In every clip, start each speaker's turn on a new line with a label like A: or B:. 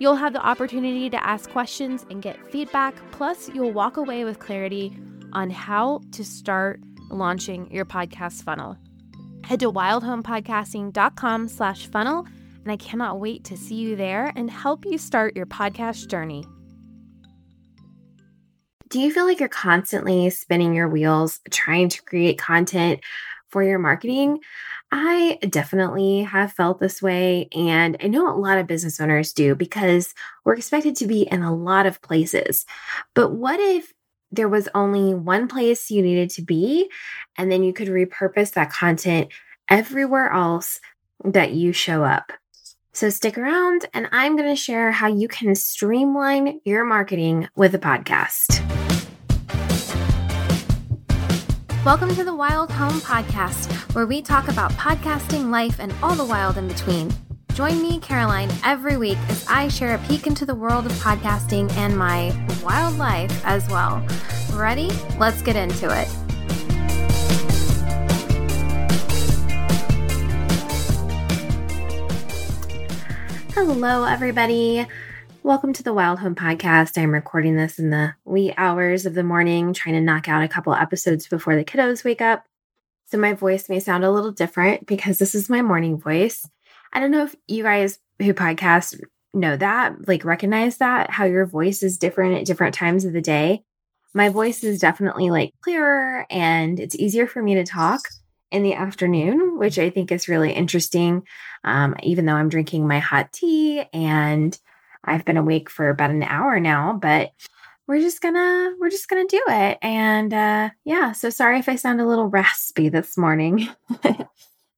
A: You'll have the opportunity to ask questions and get feedback, plus, you'll walk away with clarity on how to start launching your podcast funnel. Head to wildhomepodcasting.com slash funnel, and I cannot wait to see you there and help you start your podcast journey.
B: Do you feel like you're constantly spinning your wheels trying to create content for your marketing? I definitely have felt this way. And I know a lot of business owners do because we're expected to be in a lot of places. But what if there was only one place you needed to be, and then you could repurpose that content everywhere else that you show up? So stick around, and I'm going to share how you can streamline your marketing with a podcast. Welcome to the Wild Home Podcast, where we talk about podcasting, life, and all the wild in between. Join me, Caroline, every week as I share a peek into the world of podcasting and my wild life as well. Ready? Let's get into it. Hello, everybody. Welcome to the Wild Home Podcast. I'm recording this in the wee hours of the morning, trying to knock out a couple episodes before the kiddos wake up. So my voice may sound a little different because this is my morning voice. I don't know if you guys who podcast know that, like recognize that, how your voice is different at different times of the day. My voice is definitely like clearer and it's easier for me to talk in the afternoon, which I think is really interesting. Um, even though I'm drinking my hot tea and I've been awake for about an hour now, but we're just gonna we're just gonna do it. And uh yeah, so sorry if I sound a little raspy this morning.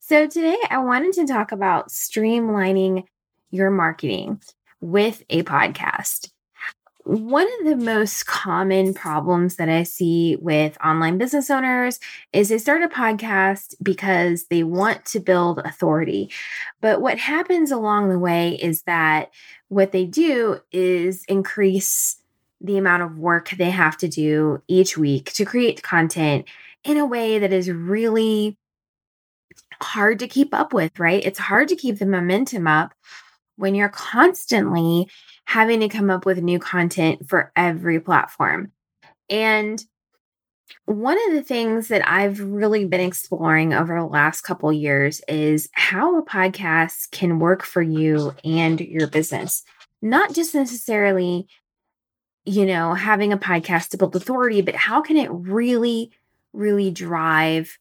B: so today I wanted to talk about streamlining your marketing with a podcast. One of the most common problems that I see with online business owners is they start a podcast because they want to build authority. But what happens along the way is that what they do is increase the amount of work they have to do each week to create content in a way that is really hard to keep up with, right? It's hard to keep the momentum up when you're constantly having to come up with new content for every platform. And one of the things that I've really been exploring over the last couple years is how a podcast can work for you and your business. Not just necessarily, you know, having a podcast to build authority, but how can it really, really drive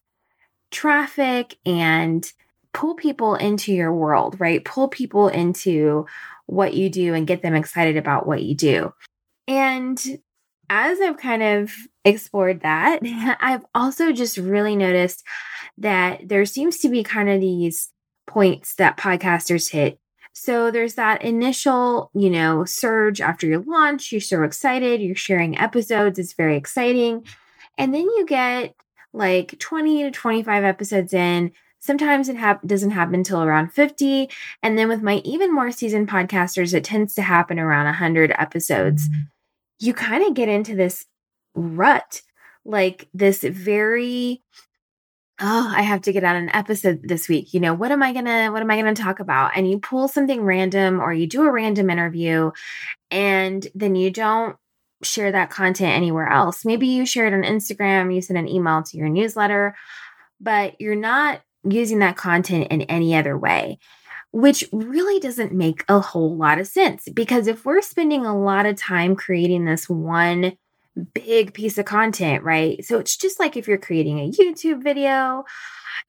B: traffic and pull people into your world, right? Pull people into what you do and get them excited about what you do. And as I've kind of explored that, I've also just really noticed that there seems to be kind of these points that podcasters hit. So there's that initial, you know, surge after your launch. You're so excited. You're sharing episodes. It's very exciting. And then you get like 20 to 25 episodes in, Sometimes it hap- doesn't happen until around 50. And then with my even more seasoned podcasters, it tends to happen around 100 episodes. Mm-hmm. You kind of get into this rut, like this very, oh, I have to get out an episode this week. You know, what am I to, what am I to talk about? And you pull something random or you do a random interview and then you don't share that content anywhere else. Maybe you share it on Instagram, you send an email to your newsletter, but you're not using that content in any other way, which really doesn't make a whole lot of sense. Because if we're spending a lot of time creating this one big piece of content, right? So it's just like if you're creating a YouTube video,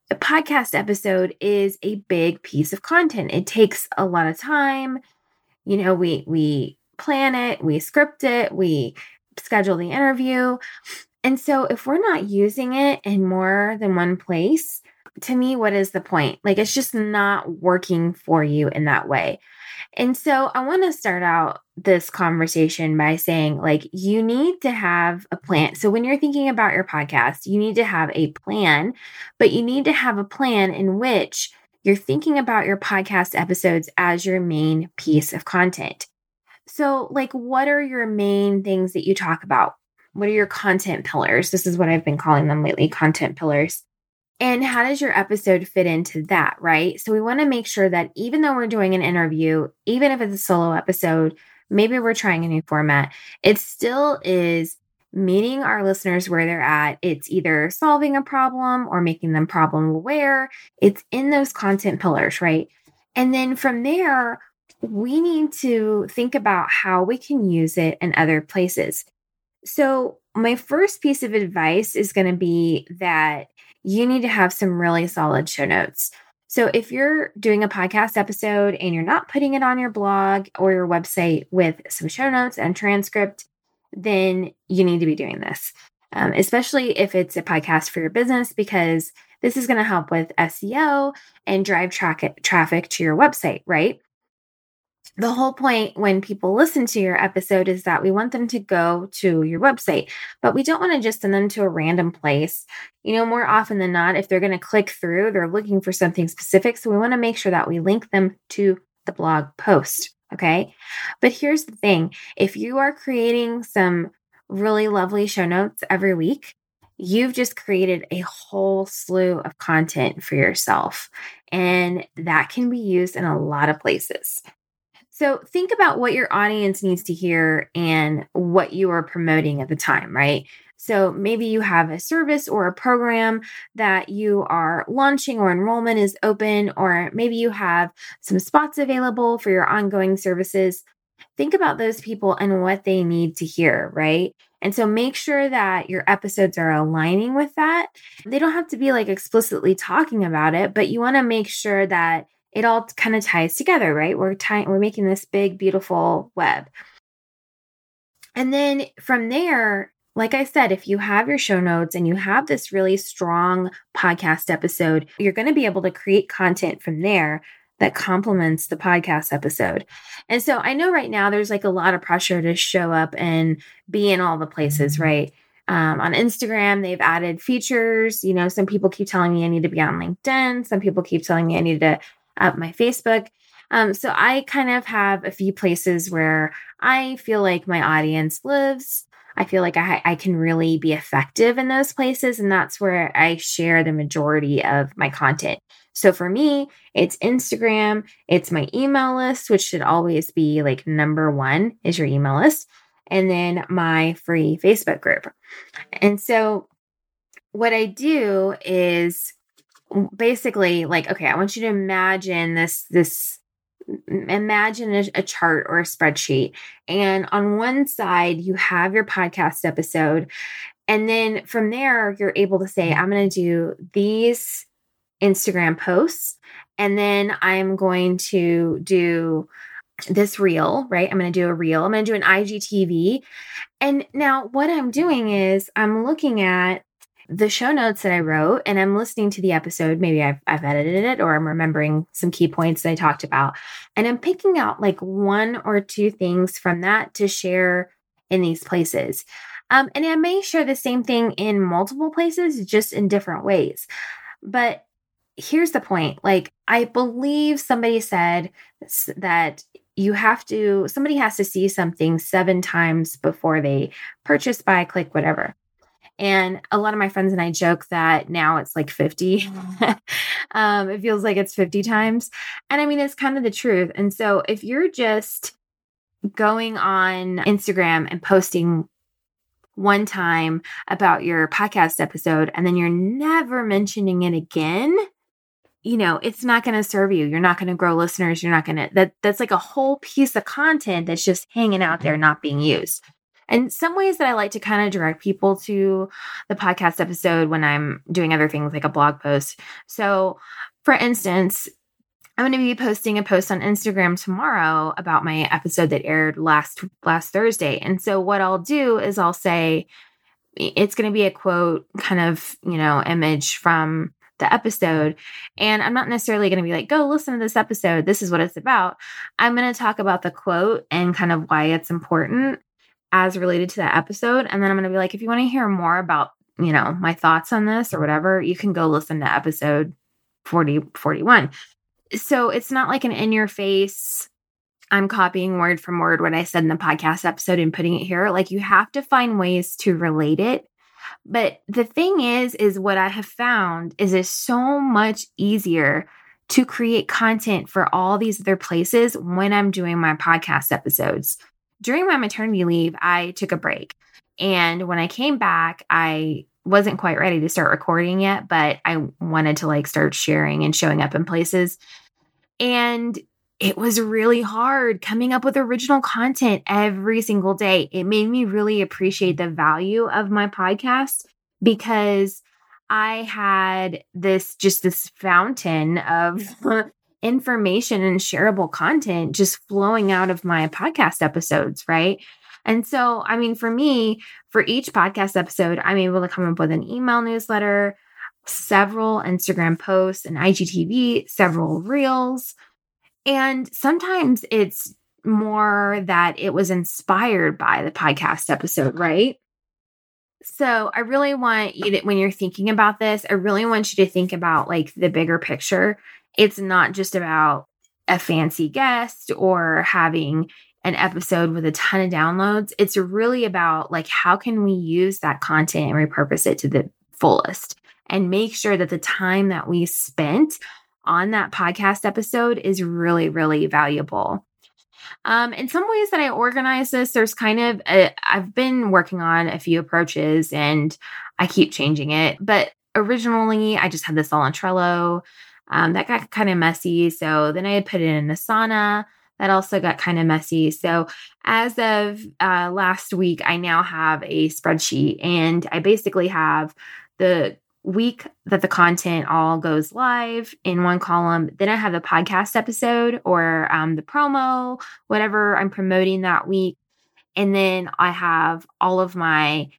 B: a podcast episode is a big piece of content. It takes a lot of time. You know, we we plan it, we script it, we schedule the interview. And so if we're not using it in more than one place, to me, what is the point? Like, it's just not working for you in that way. And so I want to start out this conversation by saying, like, you need to have a plan. So when you're thinking about your podcast, you need to have a plan, but you need to have a plan in which you're thinking about your podcast episodes as your main piece of content. So, like, what are your main things that you talk about? What are your content pillars? This is what I've been calling them lately content pillars. And how does your episode fit into that, right? So we want to make sure that even though we're doing an interview, even if it's a solo episode, maybe we're trying a new format, it still is meeting our listeners where they're at. It's either solving a problem or making them problem aware. It's in those content pillars, right? And then from there, we need to think about how we can use it in other places. So, my first piece of advice is going to be that you need to have some really solid show notes. So if you're doing a podcast episode and you're not putting it on your blog or your website with some show notes and transcript, then you need to be doing this, um, especially if it's a podcast for your business, because this is going to help with SEO and drive tra- traffic to your website, right? The whole point when people listen to your episode is that we want them to go to your website, but we don't want to just send them to a random place. You know, more often than not, if they're going to click through, they're looking for something specific. So we want to make sure that we link them to the blog post. Okay. But here's the thing if you are creating some really lovely show notes every week, you've just created a whole slew of content for yourself. And that can be used in a lot of places. So think about what your audience needs to hear and what you are promoting at the time, right? So maybe you have a service or a program that you are launching or enrollment is open, or maybe you have some spots available for your ongoing services. Think about those people and what they need to hear, right? And so make sure that your episodes are aligning with that. They don't have to be like explicitly talking about it, but you want to make sure that it all kind of ties together, right? We're tying, we're making this big, beautiful web. And then from there, like I said, if you have your show notes and you have this really strong podcast episode, you're going to be able to create content from there that complements the podcast episode. And so I know right now there's like a lot of pressure to show up and be in all the places, right? Um, on Instagram, they've added features. You know, some people keep telling me I need to be on LinkedIn. Some people keep telling me I need to up my Facebook. Um, so I kind of have a few places where I feel like my audience lives. I feel like I, I can really be effective in those places. And that's where I share the majority of my content. So for me, it's Instagram, it's my email list, which should always be like number one is your email list, and then my free Facebook group. And so what I do is basically like okay i want you to imagine this this imagine a, a, chart or a spreadsheet and on one side you have your podcast episode and then from there you're able to say i'm going to do these instagram posts and then i'm going to do this reel right? I'm going to do a reel. I'm going to do an igtv and now what i'm doing is i'm looking at the show notes that I wrote and I'm listening to the episode. Maybe I've, I've edited it or I'm remembering some key points that I talked about. And I'm picking out like one or two things from that to share in these places. Um, and I may share the same thing in multiple places, just in different ways. But here's the point like, I believe somebody said that you have to, somebody has to see something seven times before they purchase, buy, click, whatever. And a lot of my friends and I joke that now it's like 50. um, it feels like it's 50 times. And I mean, it's kind of the truth. And so if you're just going on Instagram and posting one time about your podcast episode and then you're never mentioning it again, you know, it's not going to serve you. You're not going to grow listeners. You're not going to that that's like a whole piece of content that's just hanging out there not being used. And some ways that I like to kind of direct people to the podcast episode when I'm doing other things like a blog post. So, for instance, I'm going to be posting a post on Instagram tomorrow about my episode that aired last last Thursday. And so what I'll do is I'll say it's going to be a quote kind of, you know, image from the episode. And I'm not necessarily going to be like, go listen to this episode. This is what it's about. I'm going to talk about the quote and kind of why it's important as related to that episode. And then I'm going to be like, if you want to hear more about, you know, my thoughts on this or whatever, you can go listen to episode 40, 41. So it's not like an in your face, I'm copying word from word what I said in the podcast episode and putting it here. Like you have to find ways to relate it. But the thing is, is what I have found is it's so much easier to create content for all these other places when I'm doing my podcast episodes during my maternity leave, I took a break. And when I came back, I wasn't quite ready to start recording yet, but I wanted to like start sharing and showing up in places. And it was really hard coming up with original content every single day. It made me really appreciate the value of my podcast because I had this just this fountain of information and shareable content just flowing out of my podcast episodes, right? And so, I mean, for me, for each podcast episode, I'm able to come up with an email newsletter, several Instagram posts, an IGTV, several reels. And sometimes it's more that it was inspired by the podcast episode, right? So I really want you to, when you're thinking about this, I really want you to think about like the bigger picture it's not just about a fancy guest or having an episode with a ton of downloads. It's really about like how can we use that content and repurpose it to the fullest and make sure that the time that we spent on that podcast episode is really, really valuable. Um, in some ways that I organize this, there's kind of, i have been working on a few approaches and I keep changing it. But originally, I just had this all on Trello. Um, that got kind of messy. So then I had put it in Asana. That also got kind of messy. So as of uh, last week, I now have a spreadsheet and I basically have the week that the content all goes live in one column. Then I have the podcast episode or um, the promo, whatever I'm promoting that week. And then I have all of my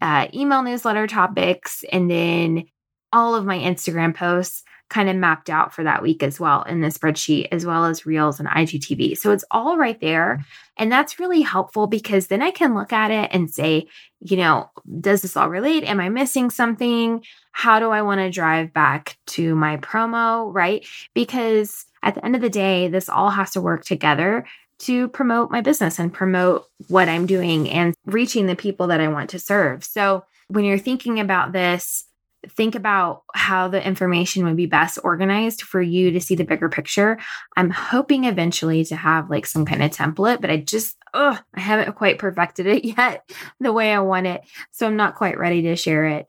B: uh, email newsletter topics and then all of my Instagram posts kind of mapped out for that week as well in the spreadsheet, as well as Reels and IGTV. So it's all right there. Mm. And that's really helpful because then I can look at it and say, you know, does this all relate? Am I missing something? How do I want to drive back to my promo? Right. Because at the end of the day, this all has to work together to promote my business and promote what I'm doing and reaching the people that I want to serve. So when you're thinking about this, think about how the information would be best organized for you to see the bigger picture. I'm hoping eventually to have like some kind of template, but I just, oh, I haven't quite perfected it yet the way I want it. So I'm not quite ready to share it.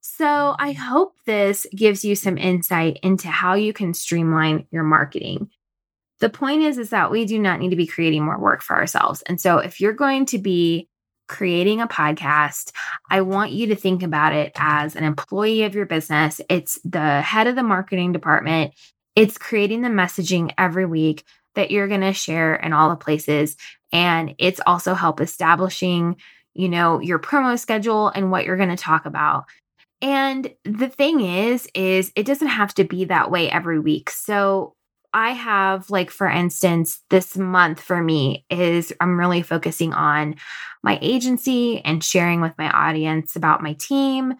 B: So I hope this gives you some insight into how you can streamline your marketing. The point is is that we do not need to be creating more work for ourselves. And so if you're going to be creating a podcast, I want you to think about it as an employee of your business. It's the head of the marketing department. It's creating the messaging every week that you're going to share in all the places. And it's also help establishing, you know, your promo schedule and what you're going to talk about. And the thing is, is it doesn't have to be that way every week. So I have, like, for instance, this month for me is I'm really focusing on my agency and sharing with my audience about my team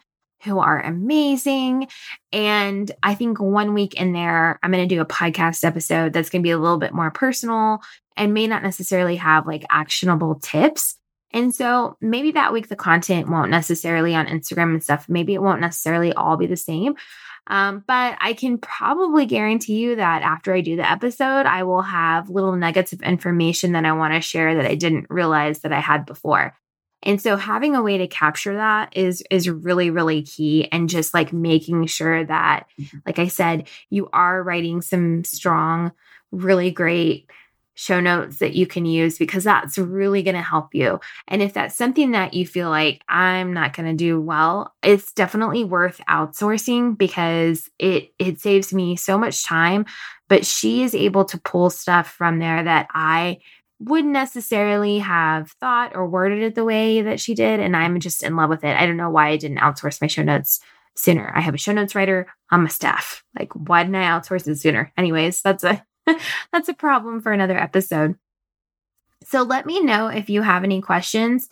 B: who are amazing. And I think one week in there, I'm going to do a podcast episode that's going to be a little bit more personal and may not necessarily have like actionable tips. And so maybe that week the content won't necessarily on Instagram and stuff, maybe it won't necessarily all be the same. Um, but I can probably guarantee you that after I do the episode, I will have little nuggets of information that I want to share that I didn't realize that I had before. And so having a way to capture that is is really really key and just like making sure that mm-hmm. like I said you are writing some strong really great show notes that you can use because that's really going to help you. And if that's something that you feel like I'm not going to do well, it's definitely worth outsourcing because it it saves me so much time, but she is able to pull stuff from there that I wouldn't necessarily have thought or worded it the way that she did and I'm just in love with it. I don't know why I didn't outsource my show notes sooner. I have a show notes writer on my staff. Like, why didn't I outsource it sooner? Anyways, that's a that's a problem for another episode. So let me know if you have any questions.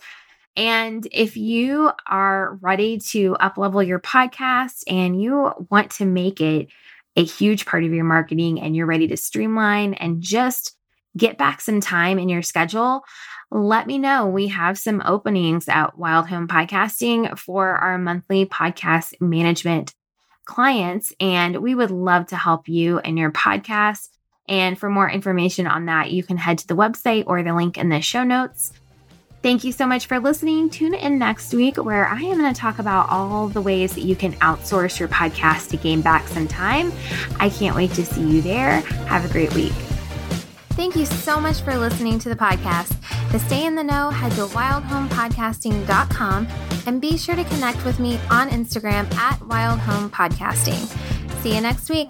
B: And if you are ready to uplevel your podcast and you want to make it a huge part of your marketing and you're ready to streamline and just get back some time in your schedule, let me know. We have some openings at Wild Home Podcasting for our monthly podcast management clients, and we would love to help you and your podcast. And for more information on that, you can head to the website or the link in the show notes. Thank you so much for listening. Tune in next week where I am going to talk about all the ways that you can outsource your podcast to gain back some time. I can't wait to see you there. Have a great week. Thank you so much for listening to the podcast. To stay in the know, head to wildhomepodcasting.com and be sure to connect with me on Instagram at wildhomepodcasting. See you next week.